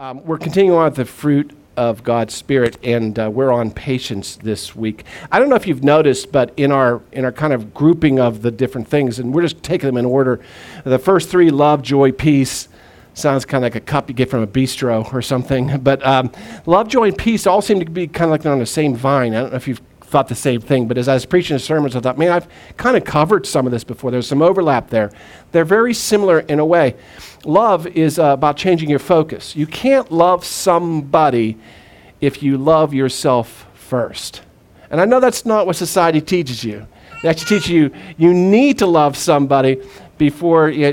Um, we're continuing on with the fruit of God's Spirit, and uh, we're on patience this week. I don't know if you've noticed, but in our in our kind of grouping of the different things, and we're just taking them in order. The first three: love, joy, peace. Sounds kind of like a cup you get from a bistro or something. But um, love, joy, and peace all seem to be kind of like they're on the same vine. I don't know if you've thought the same thing, but as I was preaching the sermons, I thought, man, I've kind of covered some of this before. There's some overlap there. They're very similar in a way. Love is uh, about changing your focus. You can't love somebody if you love yourself first. And I know that's not what society teaches you. They actually teach you you need to love somebody before you,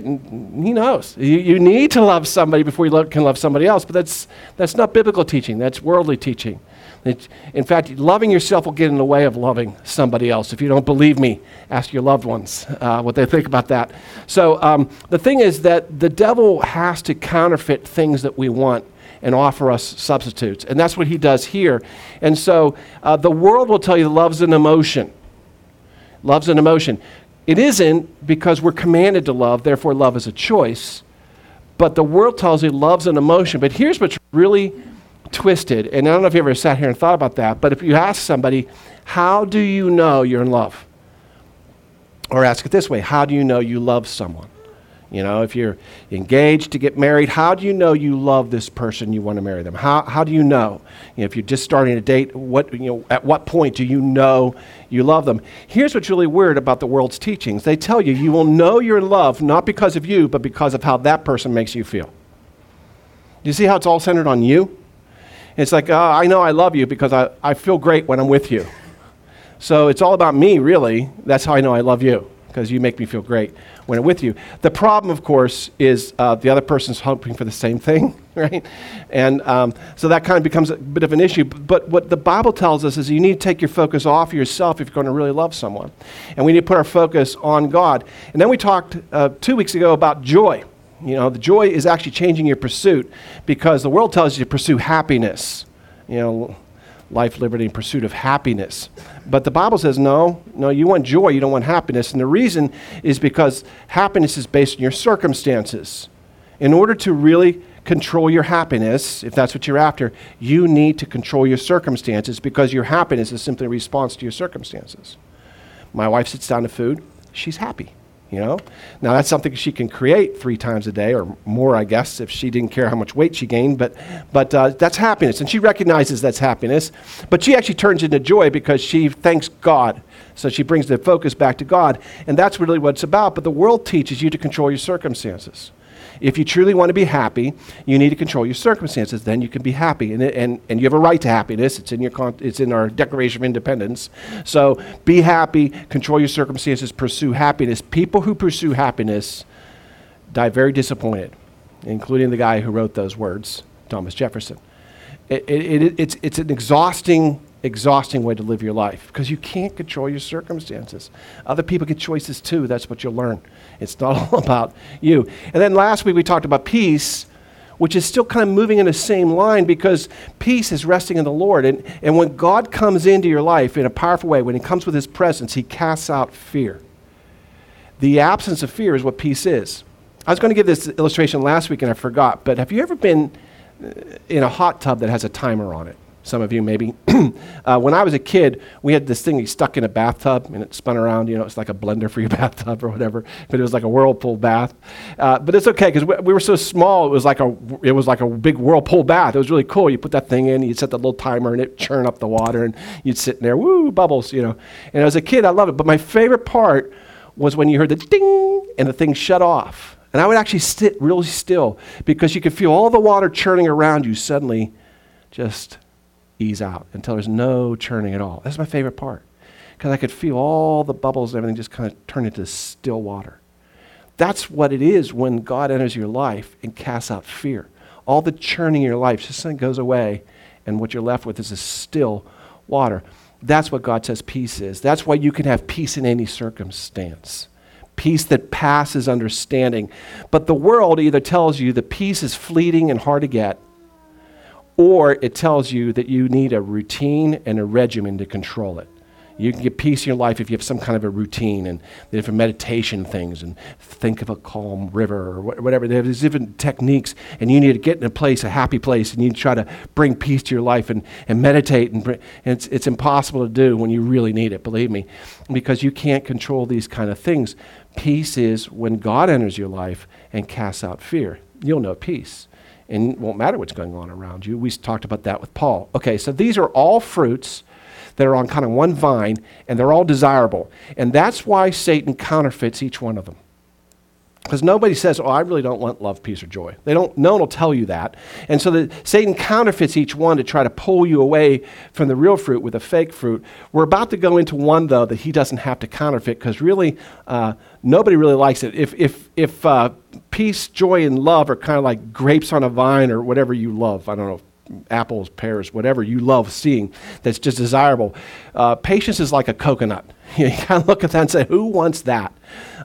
he knows you, you need to love somebody before you can love somebody else but that's that's not biblical teaching that's worldly teaching in fact, loving yourself will get in the way of loving somebody else. If you don't believe me, ask your loved ones uh, what they think about that. So, um, the thing is that the devil has to counterfeit things that we want and offer us substitutes. And that's what he does here. And so, uh, the world will tell you love's an emotion. Love's an emotion. It isn't because we're commanded to love, therefore, love is a choice. But the world tells you love's an emotion. But here's what's really twisted. And I don't know if you ever sat here and thought about that, but if you ask somebody, how do you know you're in love? Or ask it this way how do you know you love someone? You know, if you're engaged to get married, how do you know you love this person you want to marry them? How, how do you know? you know? If you're just starting a date, what, you know, at what point do you know you love them? Here's what's really weird about the world's teachings they tell you you will know you're in love not because of you, but because of how that person makes you feel. You see how it's all centered on you? It's like, oh, I know I love you because I, I feel great when I'm with you. So it's all about me, really. That's how I know I love you, because you make me feel great when I'm with you. The problem, of course, is uh, the other person's hoping for the same thing, right? And um, so that kind of becomes a bit of an issue. But what the Bible tells us is you need to take your focus off yourself if you're going to really love someone. And we need to put our focus on God. And then we talked uh, two weeks ago about joy. You know, the joy is actually changing your pursuit because the world tells you to pursue happiness. You know, life, liberty, and pursuit of happiness. But the Bible says, no, no, you want joy, you don't want happiness. And the reason is because happiness is based on your circumstances. In order to really control your happiness, if that's what you're after, you need to control your circumstances because your happiness is simply a response to your circumstances. My wife sits down to food, she's happy you know? Now that's something she can create three times a day or more i guess if she didn't care how much weight she gained but but uh, that's happiness and she recognizes that's happiness but she actually turns into joy because she thanks god. So she brings the focus back to god and that's really what it's about but the world teaches you to control your circumstances if you truly want to be happy, you need to control your circumstances. Then you can be happy. And, and, and you have a right to happiness. It's in, your con- it's in our Declaration of Independence. So be happy, control your circumstances, pursue happiness. People who pursue happiness die very disappointed, including the guy who wrote those words, Thomas Jefferson. It, it, it, it's, it's an exhausting exhausting way to live your life because you can't control your circumstances. Other people get choices too. That's what you'll learn. It's not all about you. And then last week we talked about peace, which is still kind of moving in the same line because peace is resting in the Lord. And, and when God comes into your life in a powerful way, when He comes with His presence, He casts out fear. The absence of fear is what peace is. I was going to give this illustration last week and I forgot, but have you ever been uh, in a hot tub that has a timer on it? Some of you maybe. uh, when I was a kid, we had this thing you stuck in a bathtub and it spun around. You know, it's like a blender for your bathtub or whatever, but it was like a whirlpool bath. Uh, but it's okay because we, we, were so small. It was like a it was like a big whirlpool bath. It was really cool. You put that thing in, you set the little timer, and it churn up the water, and you'd sit in there, woo, bubbles. You know. And as a kid, I loved it. But my favorite part was when you heard the ding and the thing shut off. And I would actually sit really still because you could feel all the water churning around you suddenly just ease out until there's no churning at all. That's my favorite part because I could feel all the bubbles and everything just kind of turn into still water. That's what it is when God enters your life and casts out fear. All the churning in your life just goes away, and what you're left with is a still water. That's what God says peace is. That's why you can have peace in any circumstance. Peace that passes understanding. But the world either tells you the peace is fleeting and hard to get, or it tells you that you need a routine and a regimen to control it. You can get peace in your life if you have some kind of a routine and different meditation things and think of a calm river or whatever. There's different techniques, and you need to get in a place, a happy place, and you try to bring peace to your life and, and meditate. And, and it's, it's impossible to do when you really need it, believe me, because you can't control these kind of things. Peace is when God enters your life and casts out fear. You'll know peace and it won't matter what's going on around you. We talked about that with Paul. Okay, so these are all fruits that are on kind of one vine, and they're all desirable. And that's why Satan counterfeits each one of them. Because nobody says, Oh, I really don't want love, peace, or joy. They don't, no one will tell you that. And so the, Satan counterfeits each one to try to pull you away from the real fruit with a fake fruit. We're about to go into one, though, that he doesn't have to counterfeit because really uh, nobody really likes it. If, if, if uh, peace, joy, and love are kind of like grapes on a vine or whatever you love, I don't know, apples, pears, whatever you love seeing that's just desirable. Uh, patience is like a coconut. you kind of look at that and say, who wants that?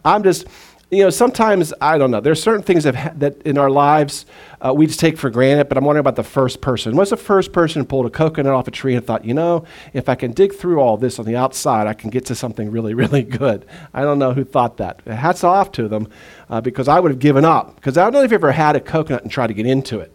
I'm just, you know, sometimes, I don't know, there's certain things that, that in our lives uh, we just take for granted, but I'm wondering about the first person. What's the first person who pulled a coconut off a tree and thought, you know, if I can dig through all this on the outside, I can get to something really, really good? I don't know who thought that. Hats off to them uh, because I would have given up. Because I don't know if you've ever had a coconut and tried to get into it,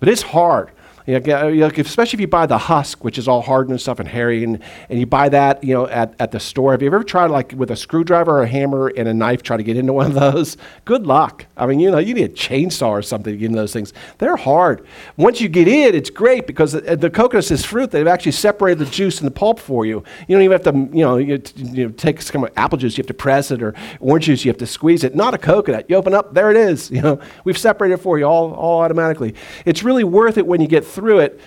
but it's hard. You know, especially if you buy the husk, which is all hard and stuff and hairy, and, and you buy that, you know, at, at the store. Have you ever tried, like, with a screwdriver or a hammer and a knife, try to get into one of those? Good luck. I mean, you know, you need a chainsaw or something to get into those things. They're hard. Once you get in, it's great because the, the coconut is fruit. They've actually separated the juice and the pulp for you. You don't even have to, you know, you, you know, take some apple juice, you have to press it, or orange juice, you have to squeeze it. Not a coconut. You open up, there it is. You know, we've separated it for you all, all automatically. It's really worth it when you get through it.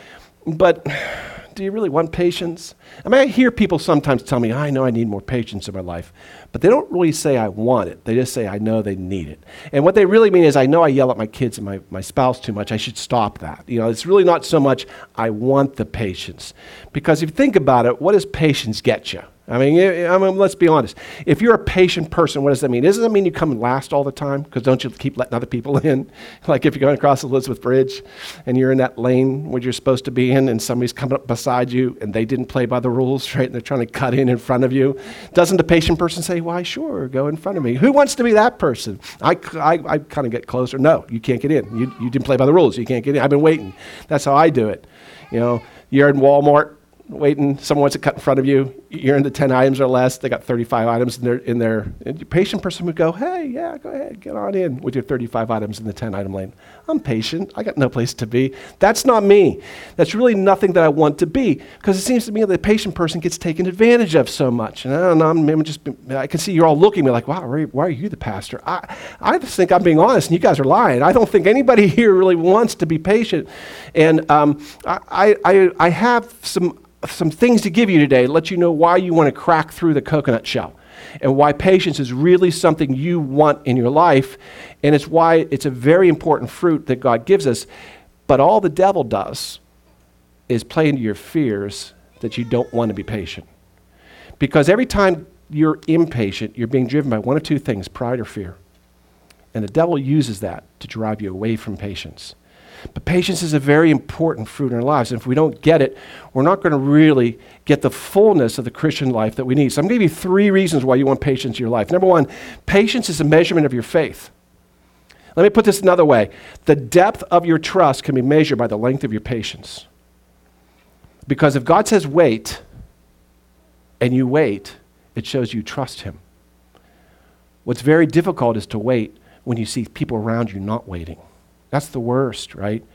But do you really want patience? I mean, I hear people sometimes tell me, I know I need more patience in my life, but they don't really say I want it. They just say, I know they need it. And what they really mean is, I know I yell at my kids and my, my spouse too much. I should stop that. You know, it's really not so much I want the patience. Because if you think about it, what does patience get you? I mean, I mean, let's be honest. If you're a patient person, what does that mean? Doesn't that mean you come last all the time? Because don't you keep letting other people in? like if you're going across the Elizabeth Bridge and you're in that lane where you're supposed to be in and somebody's coming up beside you and they didn't play by the rules, right? And they're trying to cut in in front of you. Doesn't the patient person say, why, sure, go in front of me? Who wants to be that person? I, I, I kind of get closer. No, you can't get in. You, you didn't play by the rules. You can't get in. I've been waiting. That's how I do it. You know, you're in Walmart waiting. Someone wants to cut in front of you. You're into 10 items or less. They got 35 items in their, in their and patient person would go, hey, yeah, go ahead, get on in with your 35 items in the 10 item lane. I'm patient. I got no place to be. That's not me. That's really nothing that I want to be because it seems to me that the patient person gets taken advantage of so much. And I don't know, I'm just, I can see you're all looking at me like, wow, why are you the pastor? I, I just think I'm being honest and you guys are lying. I don't think anybody here really wants to be patient. And um, I, I, I have some some things to give you today to let you know why you want to crack through the coconut shell and why patience is really something you want in your life. And it's why it's a very important fruit that God gives us. But all the devil does is play into your fears that you don't want to be patient. Because every time you're impatient, you're being driven by one of two things pride or fear. And the devil uses that to drive you away from patience. But patience is a very important fruit in our lives. And if we don't get it, we're not going to really get the fullness of the Christian life that we need. So I'm going to give you three reasons why you want patience in your life. Number one, patience is a measurement of your faith. Let me put this another way the depth of your trust can be measured by the length of your patience. Because if God says wait, and you wait, it shows you trust Him. What's very difficult is to wait when you see people around you not waiting. That's the worst, right?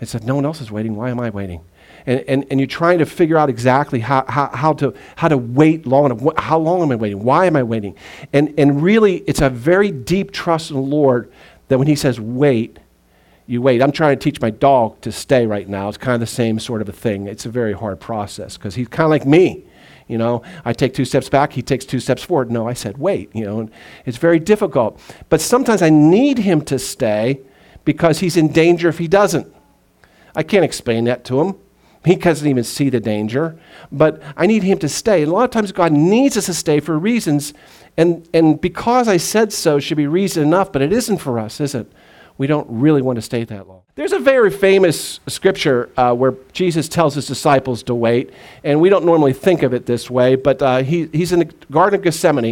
It's said, no one else is waiting. Why am I waiting? And, and, and you're trying to figure out exactly how, how, how, to, how to wait long enough. How long am I waiting? Why am I waiting? And, and really, it's a very deep trust in the Lord that when He says wait, you wait. I'm trying to teach my dog to stay right now. It's kind of the same sort of a thing. It's a very hard process because he's kind of like me. You know, I take two steps back, he takes two steps forward. No, I said wait. You know, and it's very difficult. But sometimes I need him to stay because he's in danger if he doesn't. I can't explain that to him. He doesn't even see the danger, but I need him to stay. And a lot of times God needs us to stay for reasons, and, and because I said so should be reason enough, but it isn't for us, is it? we don't really want to stay that long. There's a very famous scripture uh, where Jesus tells his disciples to wait, and we don't normally think of it this way, but uh, he, he's in the Garden of Gethsemane,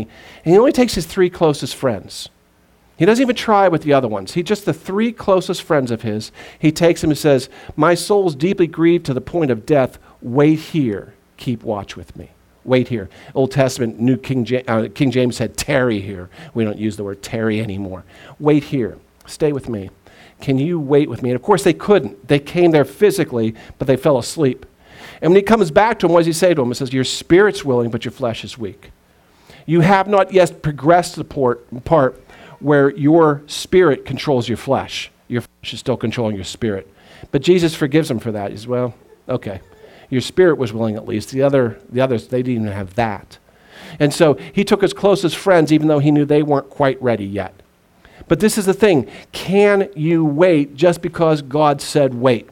and he only takes his three closest friends. He doesn't even try with the other ones. He just the three closest friends of his. He takes him and says, My soul's deeply grieved to the point of death. Wait here. Keep watch with me. Wait here. Old Testament, New King, ja- uh, King James said, tarry here. We don't use the word tarry anymore. Wait here. Stay with me. Can you wait with me? And of course, they couldn't. They came there physically, but they fell asleep. And when he comes back to him, what does he say to him? He says, Your spirit's willing, but your flesh is weak. You have not yet progressed to the port, part where your spirit controls your flesh. Your flesh is still controlling your spirit. But Jesus forgives them for that. He says, Well, okay. Your spirit was willing at least. The, other, the others, they didn't even have that. And so he took his closest friends, even though he knew they weren't quite ready yet. But this is the thing can you wait just because God said wait?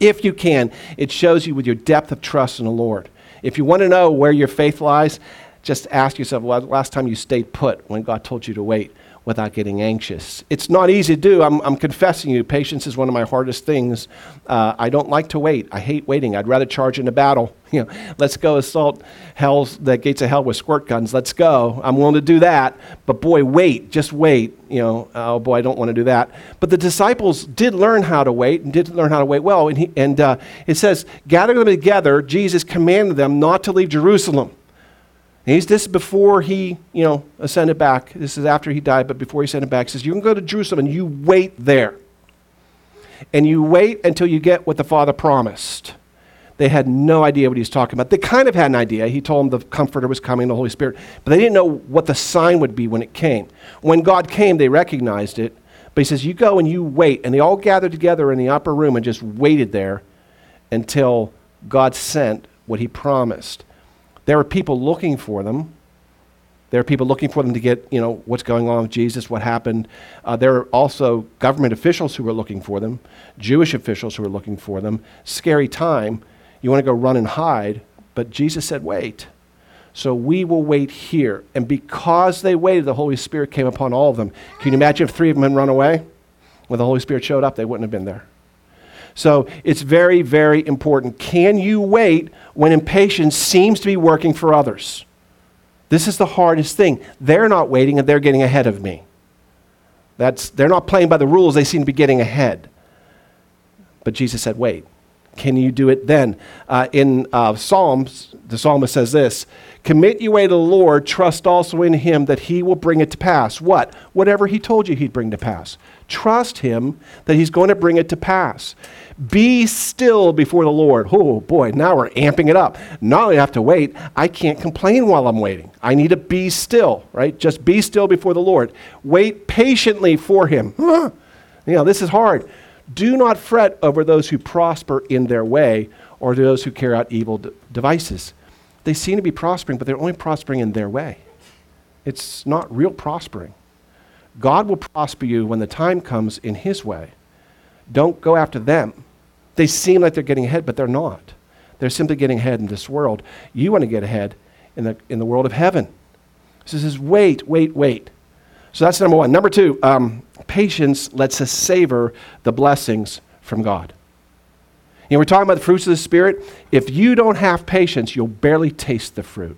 If you can, it shows you with your depth of trust in the Lord. If you want to know where your faith lies, just ask yourself, well, last time you stayed put when God told you to wait without getting anxious. It's not easy to do. I'm, I'm confessing you, patience is one of my hardest things. Uh, I don't like to wait. I hate waiting. I'd rather charge into battle. You know, let's go assault hell's the gates of hell with squirt guns. Let's go. I'm willing to do that. But boy, wait, just wait. You know, oh boy, I don't want to do that. But the disciples did learn how to wait and did learn how to wait well. And, he, and uh, it says, gather them together, Jesus commanded them not to leave Jerusalem He's, this before he, you know, ascended back. This is after he died, but before he ascended back. He says, You can go to Jerusalem and you wait there. And you wait until you get what the Father promised. They had no idea what he was talking about. They kind of had an idea. He told them the Comforter was coming, the Holy Spirit, but they didn't know what the sign would be when it came. When God came, they recognized it. But he says, You go and you wait. And they all gathered together in the upper room and just waited there until God sent what he promised. There are people looking for them. There are people looking for them to get, you know, what's going on with Jesus, what happened. Uh, there are also government officials who are looking for them, Jewish officials who are looking for them. Scary time. You want to go run and hide, but Jesus said, wait. So we will wait here. And because they waited, the Holy Spirit came upon all of them. Can you imagine if three of them had run away? When the Holy Spirit showed up, they wouldn't have been there. So it's very, very important. Can you wait when impatience seems to be working for others? This is the hardest thing. They're not waiting and they're getting ahead of me. That's, they're not playing by the rules, they seem to be getting ahead. But Jesus said, wait. Can you do it then? Uh, in uh, Psalms, the psalmist says this Commit your way to the Lord, trust also in him that he will bring it to pass. What? Whatever he told you he'd bring to pass. Trust him that he's going to bring it to pass. Be still before the Lord. Oh boy, now we're amping it up. Not only have to wait, I can't complain while I'm waiting. I need to be still, right? Just be still before the Lord. Wait patiently for him. you know, this is hard. Do not fret over those who prosper in their way or those who carry out evil de- devices. They seem to be prospering, but they're only prospering in their way. It's not real prospering. God will prosper you when the time comes in His way. Don't go after them. They seem like they're getting ahead, but they're not. They're simply getting ahead in this world. You want to get ahead in the, in the world of heaven. So he says, wait, wait, wait. So that's number one. Number two, um, patience lets us savor the blessings from God. You know, we're talking about the fruits of the Spirit. If you don't have patience, you'll barely taste the fruit.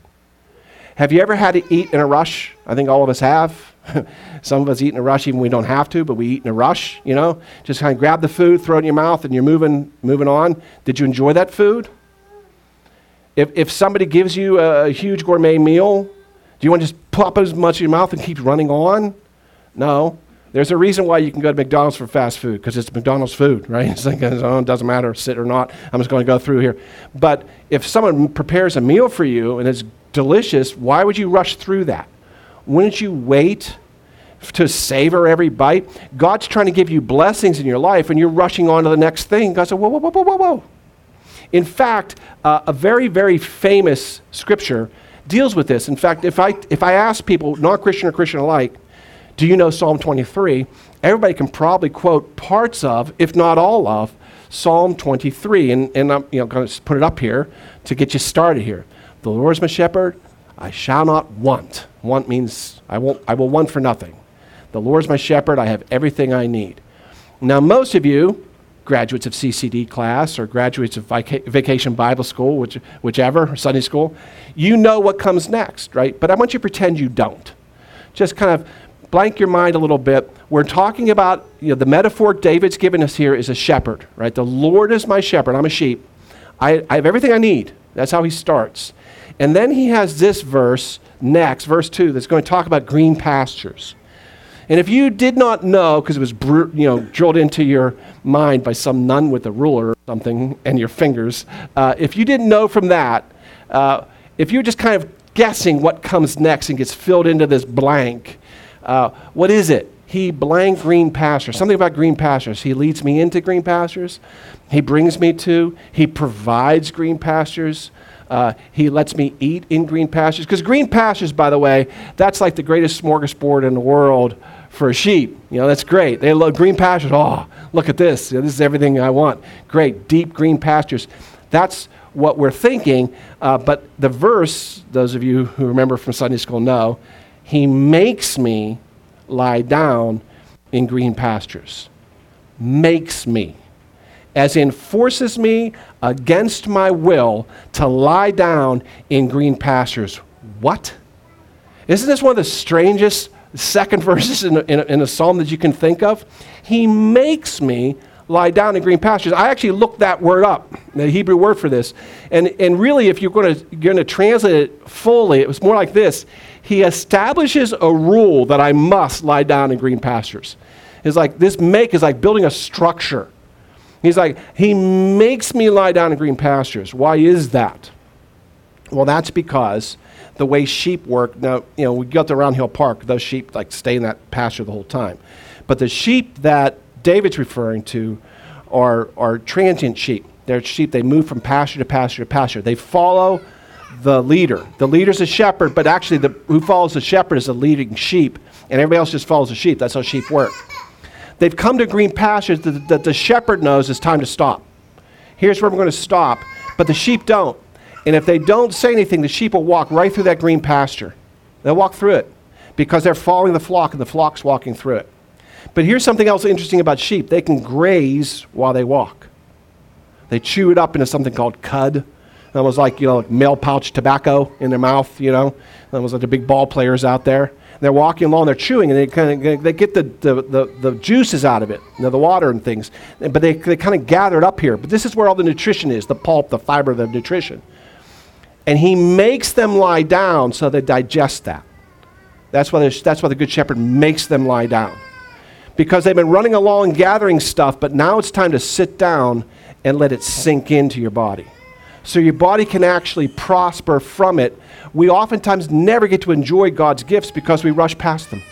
Have you ever had to eat in a rush? I think all of us have. Some of us eat in a rush even we don't have to, but we eat in a rush, you know? Just kind of grab the food, throw it in your mouth, and you're moving, moving on. Did you enjoy that food? If, if somebody gives you a, huge gourmet meal, do you want to just plop as much in your mouth and keep running on? No. There's a reason why you can go to McDonald's for fast food, because it's McDonald's food, right? It's like, oh, it doesn't matter, sit or not. I'm just going to go through here. But if someone prepares a meal for you and it's delicious, why would you rush through that? Wouldn't you wait to savor every bite? God's trying to give you blessings in your life, and you're rushing on to the next thing. God said, whoa, whoa, whoa, whoa, whoa, whoa. In fact, uh, a very, very famous scripture deals with this. In fact, if I, if I ask people, non Christian or Christian alike, do you know Psalm 23? Everybody can probably quote parts of, if not all of, Psalm 23. And, and I'm you know, going to put it up here to get you started here. The Lord is my shepherd, I shall not want. Want means I, won't, I will want for nothing. The Lord is my shepherd. I have everything I need. Now, most of you, graduates of CCD class or graduates of Vacation Bible School, which, whichever, Sunday school, you know what comes next, right? But I want you to pretend you don't. Just kind of blank your mind a little bit. We're talking about, you know, the metaphor David's given us here is a shepherd, right? The Lord is my shepherd. I'm a sheep. I, I have everything I need. That's how he starts. And then he has this verse next, verse 2, that's going to talk about green pastures. And if you did not know, because it was br- you know, drilled into your mind by some nun with a ruler or something and your fingers, uh, if you didn't know from that, uh, if you're just kind of guessing what comes next and gets filled into this blank, uh, what is it? He blank green pastures. Something about green pastures. He leads me into green pastures. He brings me to. He provides green pastures. Uh, he lets me eat in green pastures. Because green pastures, by the way, that's like the greatest smorgasbord in the world for a sheep. You know, that's great. They love green pastures. Oh, look at this. You know, this is everything I want. Great, deep green pastures. That's what we're thinking. Uh, but the verse, those of you who remember from Sunday school know, he makes me lie down in green pastures. Makes me. As in, forces me against my will to lie down in green pastures. What? Isn't this one of the strangest second verses in a, in, a, in a psalm that you can think of? He makes me lie down in green pastures. I actually looked that word up, the Hebrew word for this. And, and really, if you're going to, translate it fully, it was more like this He establishes a rule that I must lie down in green pastures. It's like this make is like building a structure. He's like, He makes me lie down in green pastures. Why is that? Well, that's because the way sheep work. Now, you know, we got to Round Hill Park, those sheep like stay in that pasture the whole time. But the sheep that David's referring to are, are transient sheep. They're sheep, they move from pasture to pasture to pasture. They follow the leader. The leader's a shepherd, but actually, the, who follows the shepherd is the leading sheep, and everybody else just follows the sheep. That's how sheep work. They've come to green pastures that, that the shepherd knows it's time to stop. Here's where we're going to stop, but the sheep don't. And if they don't say anything, the sheep will walk right through that green pasture. They'll walk through it because they're following the flock and the flock's walking through it. But here's something else interesting about sheep they can graze while they walk. They chew it up into something called cud. That was like, you know, like Mail Pouch tobacco in their mouth, you know. That was like the big ball players out there. They're walking along, they're chewing, and they kind of they get the, the, the, the, juices out of it, you know, the water and things. But they, they kind of gather it up here. But this is where all the nutrition is the pulp, the fiber, the nutrition. And he makes them lie down so they digest that. That's why, that's why the Good Shepherd makes them lie down because they've been running along gathering stuff, but now it's time to sit down and let it sink into your body. So your body can actually prosper from it. We oftentimes never get to enjoy God's gifts because we rush past them.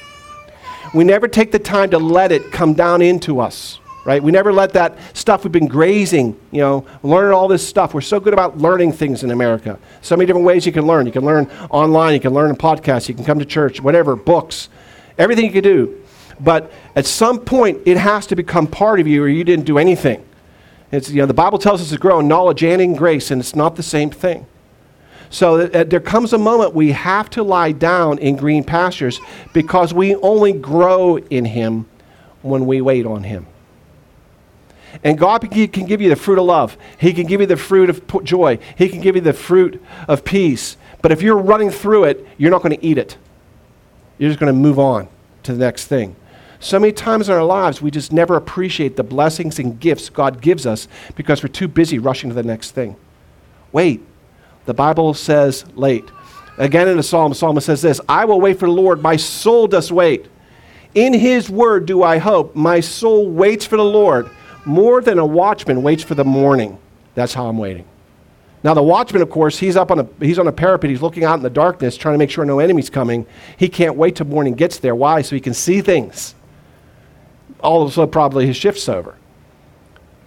We never take the time to let it come down into us, right? We never let that stuff we've been grazing, you know, learning all this stuff. We're so good about learning things in America. So many different ways you can learn. You can learn online, you can learn in podcasts, you can come to church, whatever, books, everything you can do. But at some point, it has to become part of you, or you didn't do anything. It's, you know, the Bible tells us to grow in knowledge and in grace, and it's not the same thing. So uh, there comes a moment we have to lie down in green pastures because we only grow in Him when we wait on Him. And God can give you the fruit of love. He can give you the fruit of joy. He can give you the fruit of peace. But if you're running through it, you're not going to eat it. You're just going to move on to the next thing. So many times in our lives, we just never appreciate the blessings and gifts God gives us because we're too busy rushing to the next thing. Wait. The Bible says late. Again in the psalm, psalmist says this I will wait for the Lord. My soul does wait. In his word do I hope. My soul waits for the Lord more than a watchman waits for the morning. That's how I'm waiting. Now the watchman, of course, he's up on a he's on a parapet. He's looking out in the darkness, trying to make sure no enemy's coming. He can't wait till morning gets there. Why? So he can see things also probably his shift's over.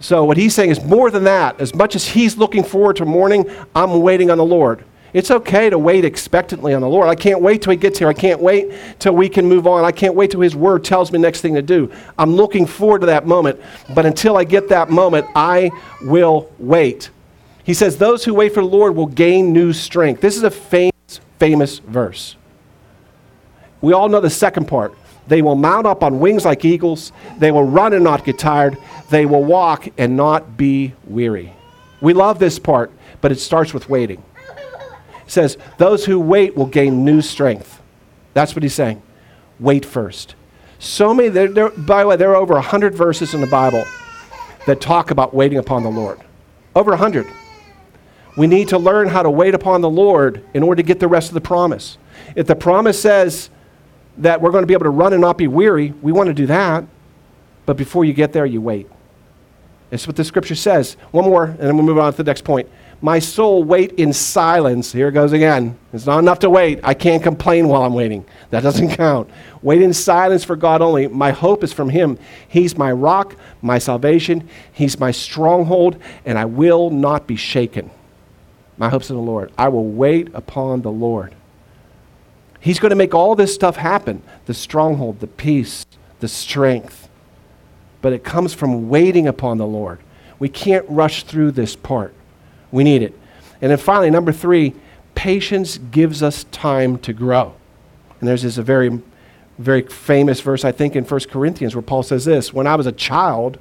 So what he's saying is more than that. As much as he's looking forward to morning, I'm waiting on the Lord. It's okay to wait expectantly on the Lord. I can't wait till he gets here. I can't wait till we can move on. I can't wait till his word tells me next thing to do. I'm looking forward to that moment. But until I get that moment, I will wait. He says, Those who wait for the Lord will gain new strength. This is a famous, famous verse. We all know the second part They will mount up on wings like eagles. They will run and not get tired. They will walk and not be weary. We love this part, but it starts with waiting. It says, Those who wait will gain new strength. That's what he's saying. Wait first. So many, there, there, by the way, there are over 100 verses in the Bible that talk about waiting upon the Lord. Over 100. We need to learn how to wait upon the Lord in order to get the rest of the promise. If the promise says that we're going to be able to run and not be weary, we want to do that. But before you get there, you wait. That's what the scripture says. One more, and then we'll move on to the next point. My soul wait in silence. Here it goes again. It's not enough to wait. I can't complain while I'm waiting. That doesn't count. Wait in silence for God only. My hope is from Him. He's my rock, my salvation. He's my stronghold, and I will not be shaken. My hope's in the Lord. I will wait upon the Lord. He's going to make all this stuff happen the stronghold, the peace, the strength but it comes from waiting upon the Lord. We can't rush through this part. We need it. And then finally, number three, patience gives us time to grow. And there's this a very, very famous verse, I think, in 1 Corinthians where Paul says this When I was a child,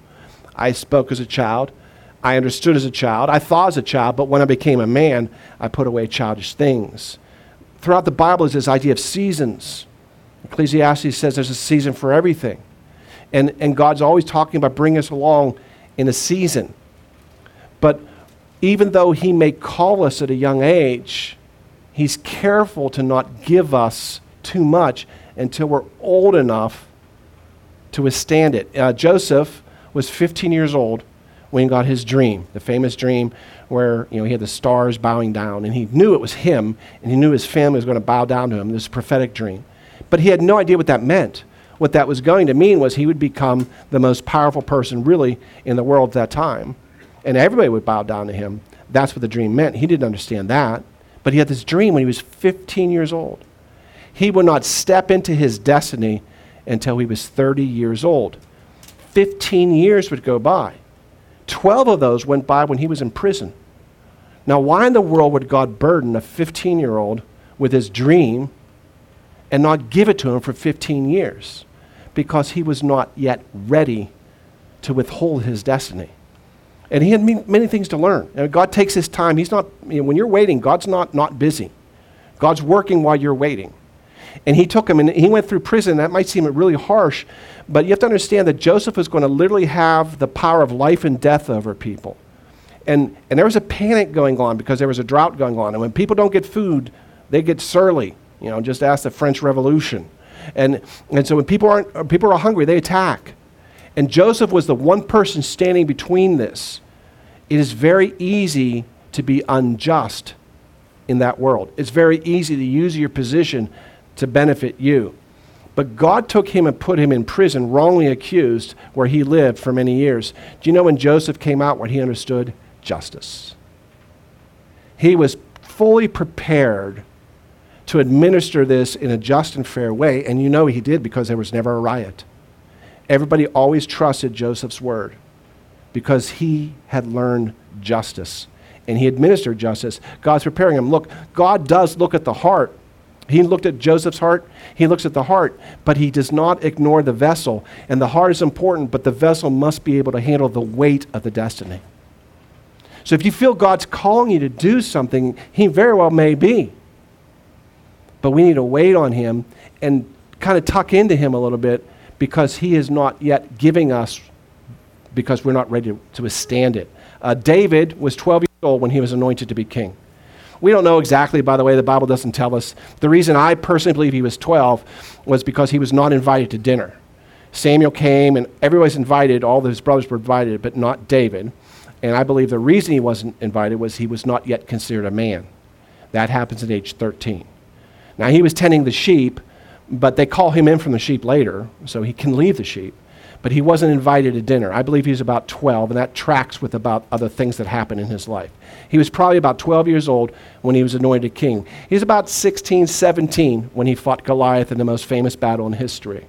I spoke as a child. I understood as a child. I thought as a child, but when I became a man, I put away childish things. Throughout the Bible is this idea of seasons. Ecclesiastes says there's a season for everything. And, and God's always talking about bringing us along in a season. But even though He may call us at a young age, He's careful to not give us too much until we're old enough to withstand it. Uh, Joseph was 15 years old when he got his dream, the famous dream where you know, he had the stars bowing down, and he knew it was him, and he knew his family was going to bow down to him, this prophetic dream. But he had no idea what that meant what that was going to mean was he would become the most powerful person really in the world at that time. And everybody would bow down to him. That's what the dream meant. He didn't understand that. But he had this dream when he was 15 years old. He would not step into his destiny until he was 30 years old. 15 years would go by. 12 of those went by when he was in prison. Now, why in the world would God burden a 15 year old with his dream and not give it to him for 15 years? because he was not yet ready to withhold his destiny. And he had many things to learn. And God takes his time. He's not, you know, when you're waiting, God's not, not busy. God's working while you're waiting. And he took him and he went through prison. That might seem really harsh, but you have to understand that Joseph was going to literally have the power of life and death over people. And, and there was a panic going on because there was a drought going on. And when people don't get food, they get surly. You know, just ask the French Revolution. And, and so when people, aren't, uh, people are hungry, they attack. And Joseph was the one person standing between this. It is very easy to be unjust in that world. It's very easy to use your position to benefit you. But God took him and put him in prison, wrongly accused, where he lived for many years. Do you know when Joseph came out, what he understood? Justice. He was fully prepared to administer this in a just and fair way. And you know he did because there was never a riot. Everybody always trusted Joseph's word because he had learned justice and he administered justice. God's preparing him. Look, God does look at the heart. He looked at Joseph's heart, he looks at the heart, but he does not ignore the vessel. And the heart is important, but the vessel must be able to handle the weight of the destiny. So if you feel God's calling you to do something, he very well may be. But we need to wait on him and kind of tuck into him a little bit because he is not yet giving us because we're not ready to, withstand it. Uh, David was 12 years old when he was anointed to be king. We don't know exactly, by the way, the Bible doesn't tell us. The reason I personally believe he was 12 was because he was not invited to dinner. Samuel came and everybody's invited, all his brothers were invited, but not David. And I believe the reason he wasn't invited was he was not yet considered a man. That happens at age 13. Now, he was tending the sheep, but they call him in from the sheep later, so he can leave the sheep. But he wasn't invited to dinner. I believe he was about 12, and that tracks with about other things that happened in his life. He was probably about 12 years old when he was anointed king. He was about 16, 17 when he fought Goliath in the most famous battle in history.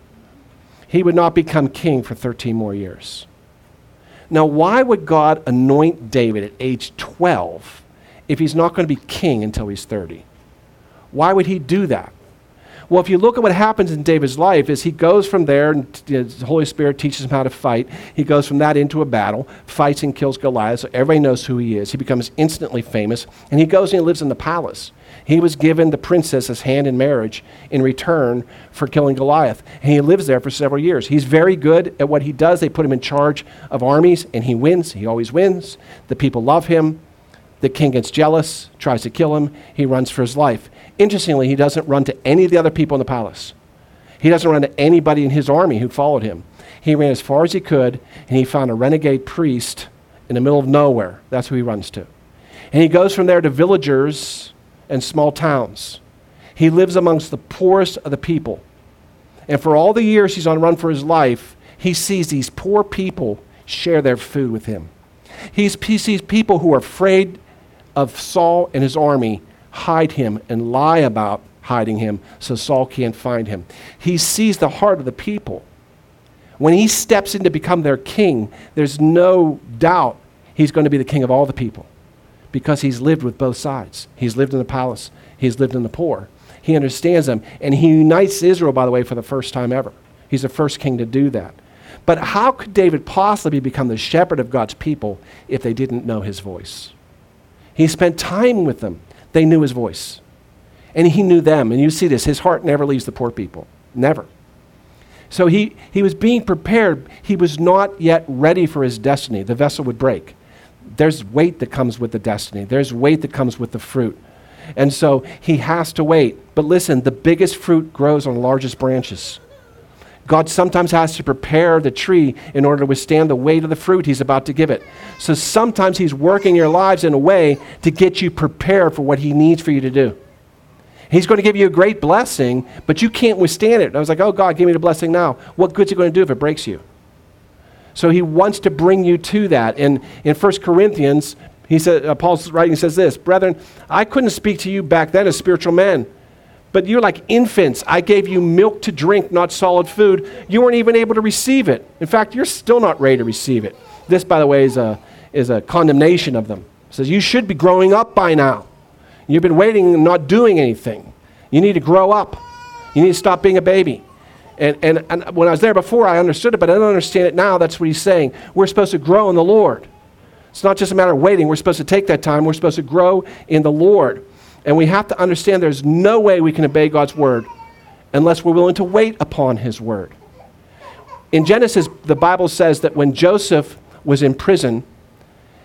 He would not become king for 13 more years. Now, why would God anoint David at age 12 if he's not going to be king until he's 30? Why would he do that? Well, if you look at what happens in David's life, is he goes from there, and the Holy Spirit teaches him how to fight. He goes from that into a battle, fights and kills Goliath, so everybody knows who he is. He becomes instantly famous, and he goes and he lives in the palace. He was given the princess's hand in marriage in return for killing Goliath. And he lives there for several years. He's very good at what he does. They put him in charge of armies, and he wins. He always wins. The people love him. The king gets jealous, tries to kill him. He runs for his life. Interestingly, he doesn't run to any of the other people in the palace. He doesn't run to anybody in his army who followed him. He ran as far as he could, and he found a renegade priest in the middle of nowhere. That's who he runs to. And he goes from there to villagers and small towns. He lives amongst the poorest of the people. And for all the years he's on run for his life, he sees these poor people share their food with him. He's, he sees people who are afraid of Saul and his army hide him and lie about hiding him so Saul can't find him. He sees the heart of the people. When he steps in to become their king, there's no doubt he's going to be the king of all the people because he's lived with both sides. He's lived in the palace, he's lived in the poor. He understands them, and he unites Israel, by the way, for the first time ever. He's the first king to do that. But how could David possibly become the shepherd of God's people if they didn't know his voice? He spent time with them. They knew his voice. And he knew them. And you see this his heart never leaves the poor people. Never. So he, he was being prepared. He was not yet ready for his destiny. The vessel would break. There's weight that comes with the destiny, there's weight that comes with the fruit. And so he has to wait. But listen, the biggest fruit grows on the largest branches. God sometimes has to prepare the tree in order to withstand the weight of the fruit he's about to give it. So sometimes he's working your lives in a way to get you prepared for what he needs for you to do. He's going to give you a great blessing, but you can't withstand it. I was like, oh, God, give me the blessing now. What good's it going to do if it breaks you? So he wants to bring you to that. And in 1 Corinthians, he said, uh, Paul's writing says this Brethren, I couldn't speak to you back then as spiritual men but you're like infants. I gave you milk to drink, not solid food. You weren't even able to receive it. In fact, you're still not ready to receive it. This, by the way, is a, is a condemnation of them. It says, You should be growing up by now. You've been waiting and not doing anything. You need to grow up. You need to stop being a baby. And, and, and when I was there before, I understood it, but I don't understand it now. That's what he's saying. We're supposed to grow in the Lord. It's not just a matter of waiting. We're supposed to take that time. We're supposed to grow in the Lord. And we have to understand there's no way we can obey God's word unless we're willing to wait upon his word. In Genesis, the Bible says that when Joseph was in prison,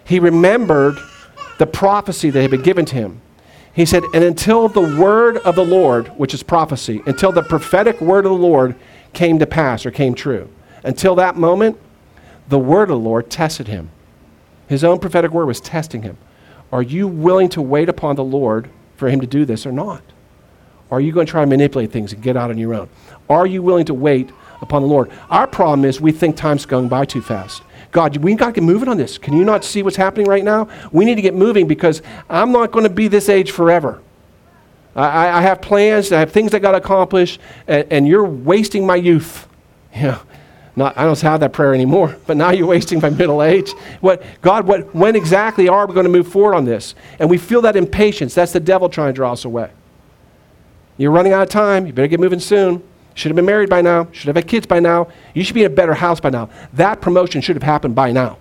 he remembered the prophecy that had been given to him. He said, And until the word of the Lord, which is prophecy, until the prophetic word of the Lord came to pass or came true, until that moment, the word of the Lord tested him. His own prophetic word was testing him. Are you willing to wait upon the Lord for him to do this or not? Are you going to try to manipulate things and get out on your own? Are you willing to wait upon the Lord? Our problem is we think time's going by too fast. God, we got to get moving on this. Can you not see what's happening right now? We need to get moving because I'm not going to be this age forever. I, I have plans, I have things I got to accomplish, and, and, you're wasting my youth. Yeah. Not, I don't have that prayer anymore, but now you're wasting my middle age. What, God, what, when exactly are we going to move forward on this? And we feel that impatience. That's the devil trying to draw us away. You're running out of time. You better get moving soon. Should have been married by now. Should have had kids by now. You should be in a better house by now. That promotion should have happened by now.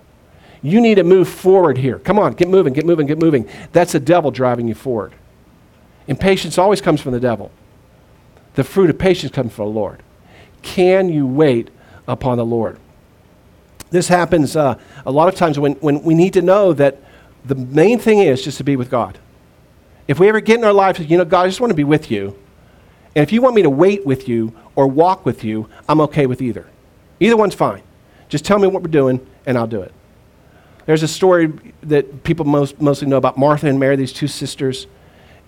You need to move forward here. Come on, get moving, get moving, get moving. That's the devil driving you forward. Impatience always comes from the devil. The fruit of patience comes from the Lord. Can you wait upon the Lord. This happens uh, a lot of times when, when we need to know that the main thing is just to be with God. If we ever get in our lives, you know, God, I just want to be with you. And if you want me to wait with you or walk with you, I'm okay with either. Either one's fine. Just tell me what we're doing, and I'll do it. There's a story that people most, mostly know about Martha and Mary, these two sisters.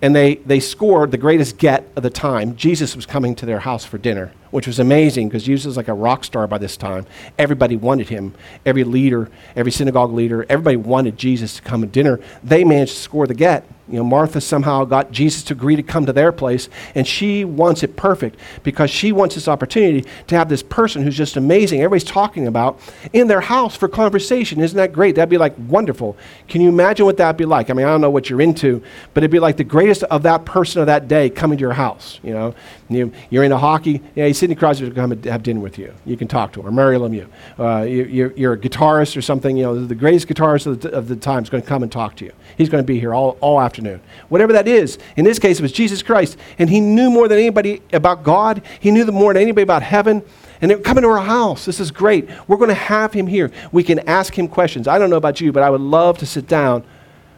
And they, they scored the greatest get of the time. Jesus was coming to their house for dinner which was amazing because Jesus was like a rock star by this time. Everybody wanted him. Every leader, every synagogue leader, everybody wanted Jesus to come to dinner. They managed to score the get. You know, Martha somehow got Jesus to agree to come to their place, and she wants it perfect because she wants this opportunity to have this person who's just amazing, everybody's talking about, in their house for conversation. Isn't that great? That'd be like wonderful. Can you imagine what that'd be like? I mean, I don't know what you're into, but it'd be like the greatest of that person of that day coming to your house. You know, you, you're into hockey. Yeah, Sidney Crosby will come and have dinner with you. You can talk to him. Or Mario Lemieux. Uh, you, are a guitarist or something. You know, the greatest guitarist of the, of the time is going to come and talk to you. He's going to be here all, all afternoon. Whatever that is. In this case, it was Jesus Christ. And he knew more than anybody about God. He knew more than anybody about heaven. And they're coming to our house. This is great. We're going to have him here. We can ask him questions. I don't know about you, but I would love to sit down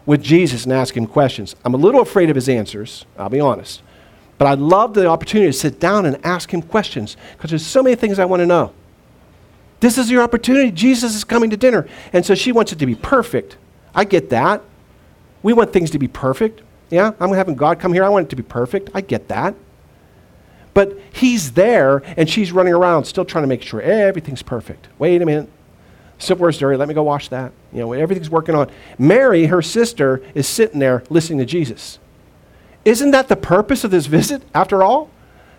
with Jesus and ask him questions. I'm a little afraid of his answers, I'll be honest. But I'd love the opportunity to sit down and ask him questions because there's so many things I want to know. This is your opportunity. Jesus is coming to dinner. And so she wants it to be perfect. I get that. We want things to be perfect. Yeah, I'm having God come here. I want it to be perfect. I get that. But he's there and she's running around still trying to make sure everything's perfect. Wait a minute. Silverware's dirty. Let me go wash that. You know, everything's working on. Mary, her sister, is sitting there listening to Jesus. Isn't that the purpose of this visit, after all?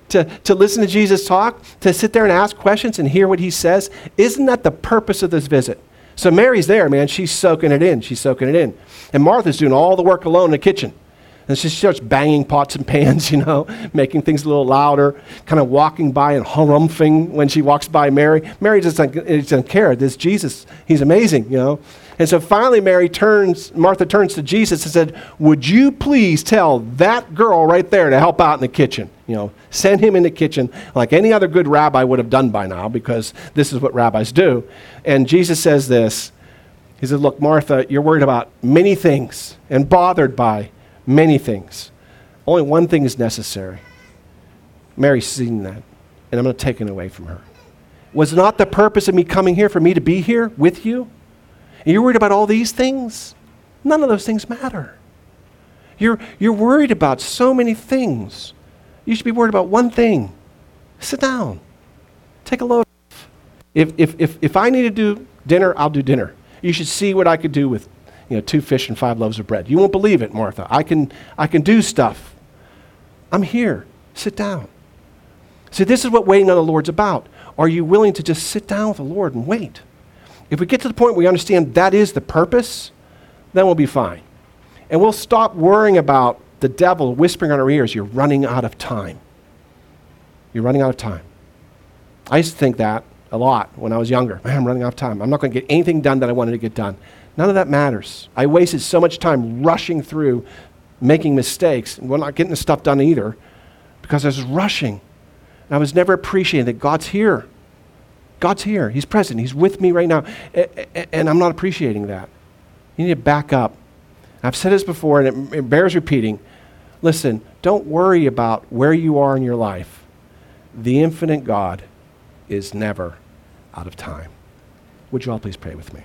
To, to listen to Jesus talk, to sit there and ask questions and hear what he says? Isn't that the purpose of this visit? So Mary's there, man. She's soaking it in. She's soaking it in. And Martha's doing all the work alone in the kitchen. And she starts banging pots and pans, you know, making things a little louder, kind of walking by and harumphing when she walks by Mary. Mary doesn't, doesn't care. This Jesus, he's amazing, you know. And so finally, Mary turns, Martha turns to Jesus and said, Would you please tell that girl right there to help out in the kitchen? You know, send him in the kitchen like any other good rabbi would have done by now, because this is what rabbis do. And Jesus says this He says, Look, Martha, you're worried about many things and bothered by many things. Only one thing is necessary. Mary's seen that, and I'm going to take it away from her. Was not the purpose of me coming here for me to be here with you? And you're worried about all these things? None of those things matter. You're, you're worried about so many things. You should be worried about one thing. Sit down. Take a load. off. If, if, if, if I need to do dinner, I'll do dinner. You should see what I could do with you know, two fish and five loaves of bread. You won't believe it, Martha. I can, I can do stuff. I'm here. Sit down. See, this is what waiting on the Lord's about. Are you willing to just sit down with the Lord and wait? If we get to the point where we understand that is the purpose, then we'll be fine. And we'll stop worrying about the devil whispering in our ears, you're running out of time. You're running out of time. I used to think that a lot when I was younger. Man, I'm running out of time. I'm not going to get anything done that I wanted to get done. None of that matters. I wasted so much time rushing through, making mistakes, and we're not getting the stuff done either because I was rushing. And I was never appreciating that God's here. God's here. He's present. He's with me right now. And I'm not appreciating that. You need to back up. I've said this before, and it bears repeating. Listen, don't worry about where you are in your life. The infinite God is never out of time. Would you all please pray with me?